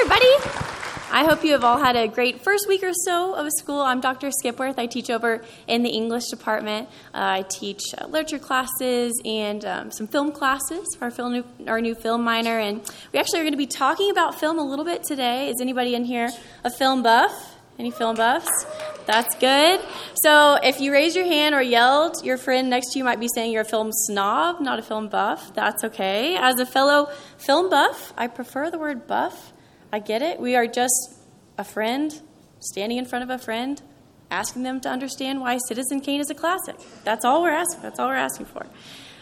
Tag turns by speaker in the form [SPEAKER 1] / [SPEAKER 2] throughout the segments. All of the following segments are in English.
[SPEAKER 1] everybody. I hope you have all had a great first week or so of school. I'm Dr. Skipworth. I teach over in the English department. Uh, I teach uh, literature classes and um, some film classes for our, film, our new film minor. And we actually are going to be talking about film a little bit today. Is anybody in here a film buff? Any film buffs? That's good. So if you raise your hand or yelled, your friend next to you might be saying you're a film snob, not a film buff. That's okay. As a fellow film buff, I prefer the word buff. I get it. We are just a friend standing in front of a friend, asking them to understand why Citizen Kane is a classic. That's all we're asking. That's all we're asking for.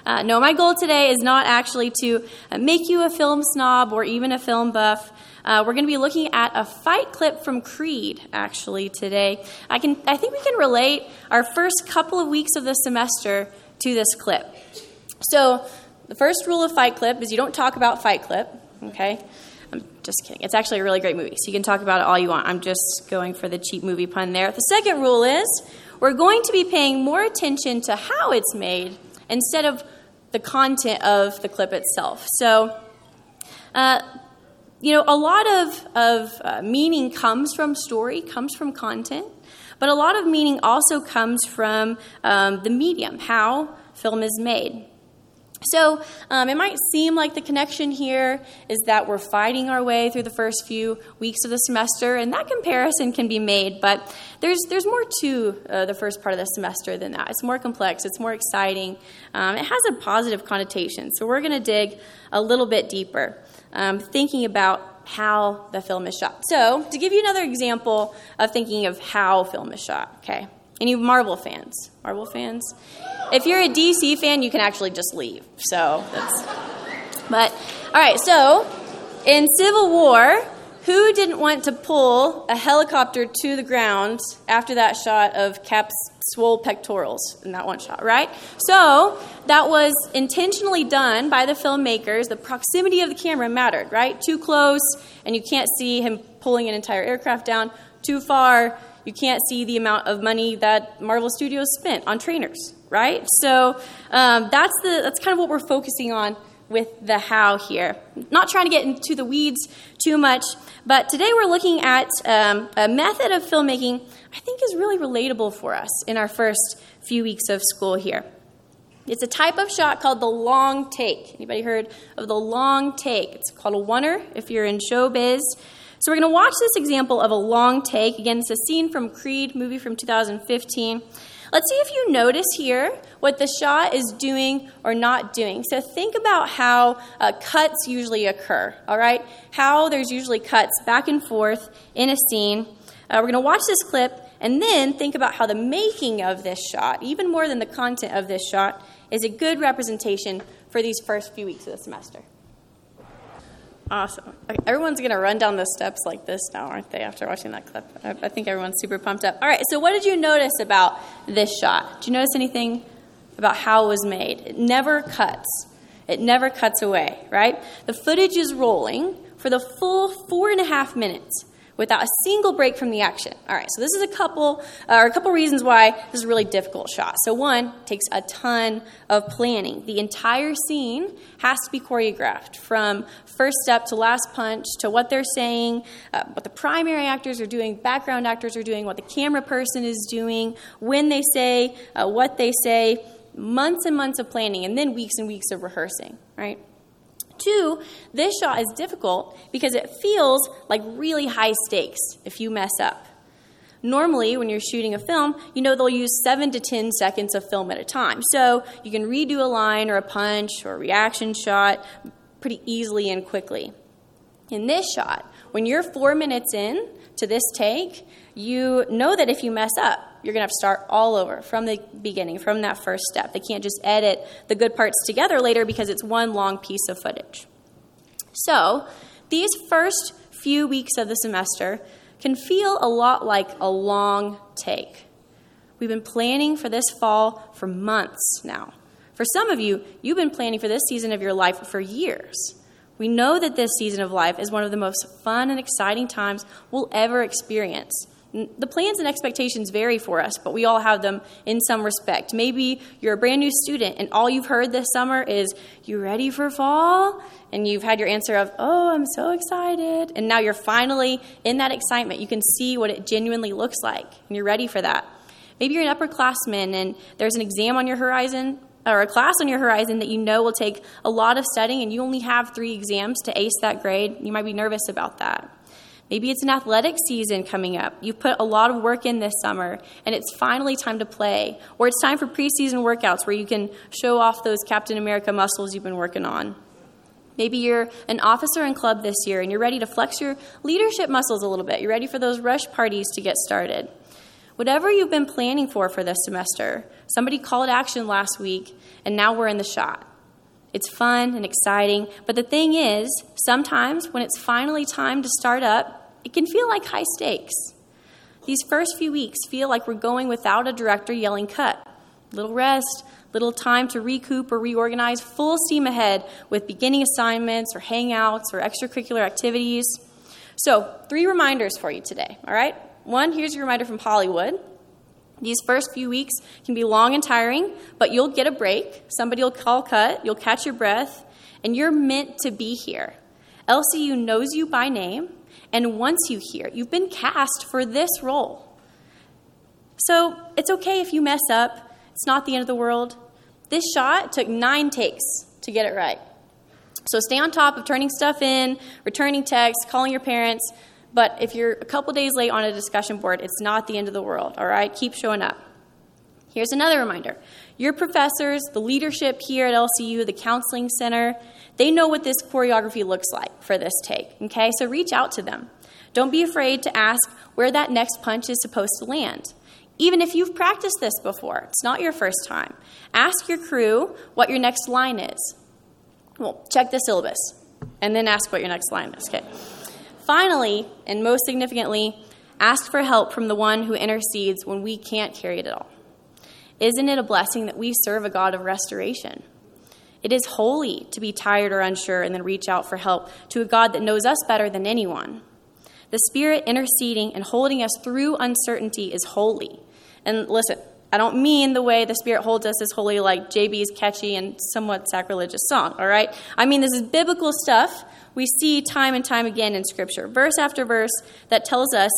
[SPEAKER 1] Uh, no, my goal today is not actually to uh, make you a film snob or even a film buff. Uh, we're going to be looking at a fight clip from Creed, actually, today. I, can, I think we can relate our first couple of weeks of the semester to this clip. So, the first rule of Fight Clip is you don't talk about Fight Clip, okay? Just kidding. It's actually a really great movie, so you can talk about it all you want. I'm just going for the cheap movie pun there. The second rule is we're going to be paying more attention to how it's made instead of the content of the clip itself. So, uh, you know, a lot of, of uh, meaning comes from story, comes from content, but a lot of meaning also comes from um, the medium, how film is made. So um, it might seem like the connection here is that we're fighting our way through the first few weeks of the semester, and that comparison can be made. But there's there's more to uh, the first part of the semester than that. It's more complex. It's more exciting. Um, it has a positive connotation. So we're going to dig a little bit deeper, um, thinking about how the film is shot. So to give you another example of thinking of how film is shot, okay. Any Marvel fans? Marvel fans? If you're a DC fan, you can actually just leave. So that's. But, all right, so in Civil War, who didn't want to pull a helicopter to the ground after that shot of Cap's swole pectorals in that one shot, right? So that was intentionally done by the filmmakers. The proximity of the camera mattered, right? Too close, and you can't see him pulling an entire aircraft down. Too far, you can't see the amount of money that Marvel Studios spent on trainers, right? So um, that's the that's kind of what we're focusing on with the how here. Not trying to get into the weeds too much, but today we're looking at um, a method of filmmaking I think is really relatable for us in our first few weeks of school here. It's a type of shot called the long take. Anybody heard of the long take? It's called a oner if you're in showbiz. So we're going to watch this example of a long take. Again, it's a scene from Creed, movie from 2015. Let's see if you notice here what the shot is doing or not doing. So think about how uh, cuts usually occur, all right? How there's usually cuts back and forth in a scene. Uh, we're going to watch this clip and then think about how the making of this shot, even more than the content of this shot, is a good representation for these first few weeks of the semester. Awesome. Everyone's going to run down the steps like this now, aren't they, after watching that clip? I, think everyone's super pumped up. All right, so what did you notice about this shot? Did you notice anything about how it was made? It never cuts, it never cuts away, right? The footage is rolling for the full four and a half minutes without a single break from the action. All right, so this is a couple, uh, or a couple reasons why this is a really difficult shot. So one takes a ton of planning. The entire scene has to be choreographed from first step to last punch to what they're saying, uh, what the primary actors are doing, background actors are doing, what the camera person is doing, when they say, uh, what they say. Months and months of planning, and then weeks and weeks of rehearsing, right? Two, this shot is difficult because it feels like really high stakes if you mess up. Normally, when you're shooting a film, you know they'll use 7 to 10 seconds of film at a time. So you can redo a line or a punch or a reaction shot pretty easily and quickly. In this shot, when you're four minutes in to this take, you know that if you mess up, you're going to have to start all over from the beginning, from that first step. They can't just edit the good parts together later because it's one long piece of footage. So, these first few weeks of the semester can feel a lot like a long take. We've been planning for this fall for months now. For some of you, you've been planning for this season of your life for years. We know that this season of life is one of the most fun and exciting times we'll ever experience. The plans and expectations vary for us, but we all have them in some respect. Maybe you're a brand new student and all you've heard this summer is, You ready for fall? And you've had your answer of, Oh, I'm so excited. And now you're finally in that excitement. You can see what it genuinely looks like, and you're ready for that. Maybe you're an upperclassman and there's an exam on your horizon or a class on your horizon that you know will take a lot of studying and you only have three exams to ace that grade. You might be nervous about that. Maybe it's an athletic season coming up. You've put a lot of work in this summer, and it's finally time to play. Or it's time for preseason workouts where you can show off those Captain America muscles you've been working on. Maybe you're an officer in club this year and you're ready to flex your leadership muscles a little bit. You're ready for those rush parties to get started. Whatever you've been planning for for this semester, somebody called action last week, and now we're in the shot. It's fun and exciting, but the thing is, sometimes when it's finally time to start up, it can feel like high stakes. These first few weeks feel like we're going without a director yelling cut. Little rest, little time to recoup or reorganize, full steam ahead with beginning assignments or hangouts or extracurricular activities. So, three reminders for you today, all right? One, here's your reminder from Hollywood. These first few weeks can be long and tiring, but you'll get a break. Somebody will call cut, you'll catch your breath, and you're meant to be here. LCU knows you by name, and wants you here. You've been cast for this role. So it's okay if you mess up, it's not the end of the world. This shot took nine takes to get it right. So stay on top of turning stuff in, returning texts, calling your parents. But if you're a couple days late on a discussion board, it's not the end of the world, all right? Keep showing up. Here's another reminder your professors, the leadership here at LCU, the counseling center, they know what this choreography looks like for this take, okay? So reach out to them. Don't be afraid to ask where that next punch is supposed to land. Even if you've practiced this before, it's not your first time. Ask your crew what your next line is. Well, check the syllabus and then ask what your next line is, okay? Finally, and most significantly, ask for help from the one who intercedes when we can't carry it at all. Isn't it a blessing that we serve a God of restoration? It is holy to be tired or unsure and then reach out for help to a God that knows us better than anyone. The Spirit interceding and holding us through uncertainty is holy. And listen, I don't mean the way the Spirit holds us is holy, like JB's catchy and somewhat sacrilegious song, all right? I mean, this is biblical stuff we see time and time again in Scripture, verse after verse, that tells us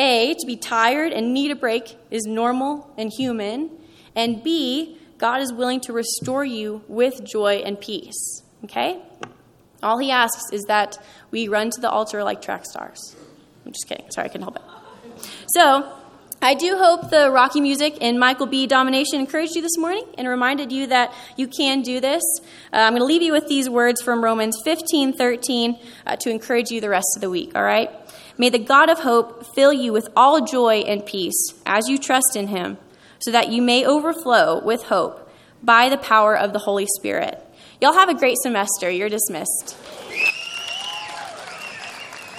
[SPEAKER 1] A, to be tired and need a break is normal and human, and B, God is willing to restore you with joy and peace. Okay? All he asks is that we run to the altar like track stars. I'm just kidding. Sorry, I couldn't help it. So, I do hope the Rocky music and Michael B. domination encouraged you this morning and reminded you that you can do this. Uh, I'm going to leave you with these words from Romans 15 13 uh, to encourage you the rest of the week, all right? May the God of hope fill you with all joy and peace as you trust in him so that you may overflow with hope by the power of the Holy Spirit. Y'all have a great semester. You're dismissed.